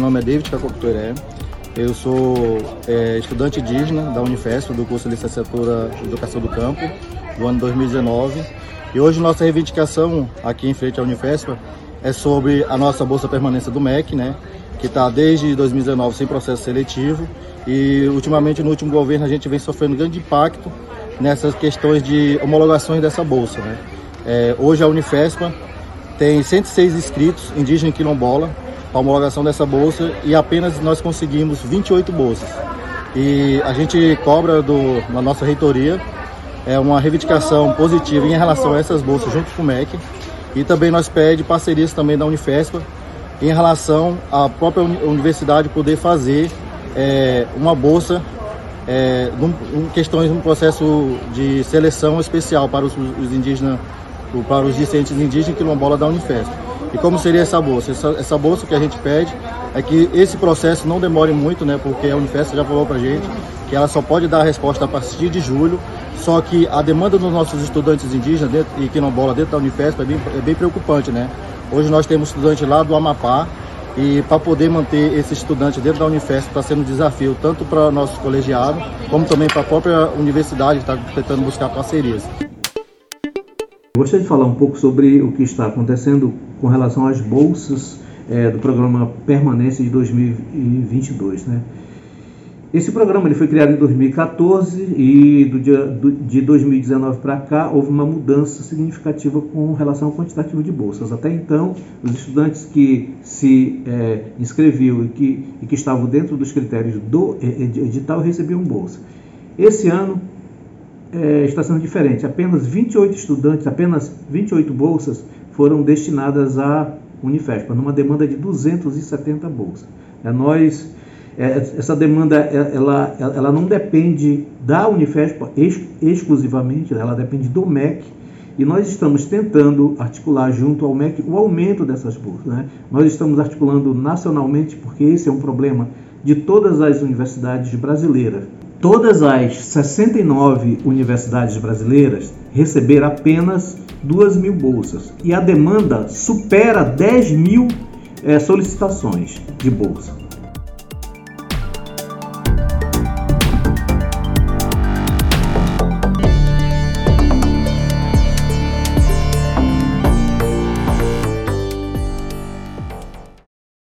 nome é David Cacocutoré. Eu sou é, estudante indígena da Unifesp, do curso de licenciatura em Educação do Campo, do ano 2019. E hoje nossa reivindicação aqui em frente à Unifesp é sobre a nossa Bolsa Permanência do MEC, né? que está desde 2019 sem processo seletivo e ultimamente no último governo a gente vem sofrendo grande impacto nessas questões de homologações dessa bolsa. Né? É, hoje a Unifespa tem 106 inscritos indígenas quilombola para homologação dessa bolsa e apenas nós conseguimos 28 bolsas. E a gente cobra do, na nossa reitoria é uma reivindicação positiva em relação a essas bolsas junto com o MEC e também nós pede parcerias também da Unifespa em relação à própria universidade poder fazer é, uma bolsa é, num, questões um processo de seleção especial para os, os, indígenas, para os discentes indígenas quilombola da Unifesp. E como seria essa bolsa? Essa, essa, bolsa que a gente pede é que esse processo não demore muito, né? Porque a Unifesp já falou para a gente que ela só pode dar a resposta a partir de julho. Só que a demanda dos nossos estudantes indígenas dentro, e quilombola dentro da Unifesp é bem, é bem preocupante, né? Hoje nós temos estudantes lá do Amapá e para poder manter esse estudante dentro da Unifesp está sendo um desafio tanto para nossos colegiados como também para a própria universidade que está tentando buscar parcerias. Gostaria de falar um pouco sobre o que está acontecendo com relação às bolsas é, do programa Permanência de 2022. Né? Esse programa ele foi criado em 2014 e do dia, do, de 2019 para cá houve uma mudança significativa com relação ao quantitativo de bolsas. Até então, os estudantes que se é, inscreviam e que, e que estavam dentro dos critérios do edital recebiam bolsa. Esse ano é, está sendo diferente. Apenas 28 estudantes, apenas 28 bolsas foram destinadas à Unifespa, numa demanda de 270 bolsas. É, nós é, essa demanda é, ela, ela não depende da Unifespa exclusivamente, né? ela depende do MEC e nós estamos tentando articular junto ao MEC o aumento dessas bolsas. Né? Nós estamos articulando nacionalmente porque esse é um problema de todas as universidades brasileiras. Todas as 69 universidades brasileiras receberam apenas 2 mil bolsas e a demanda supera 10 mil é, solicitações de bolsa.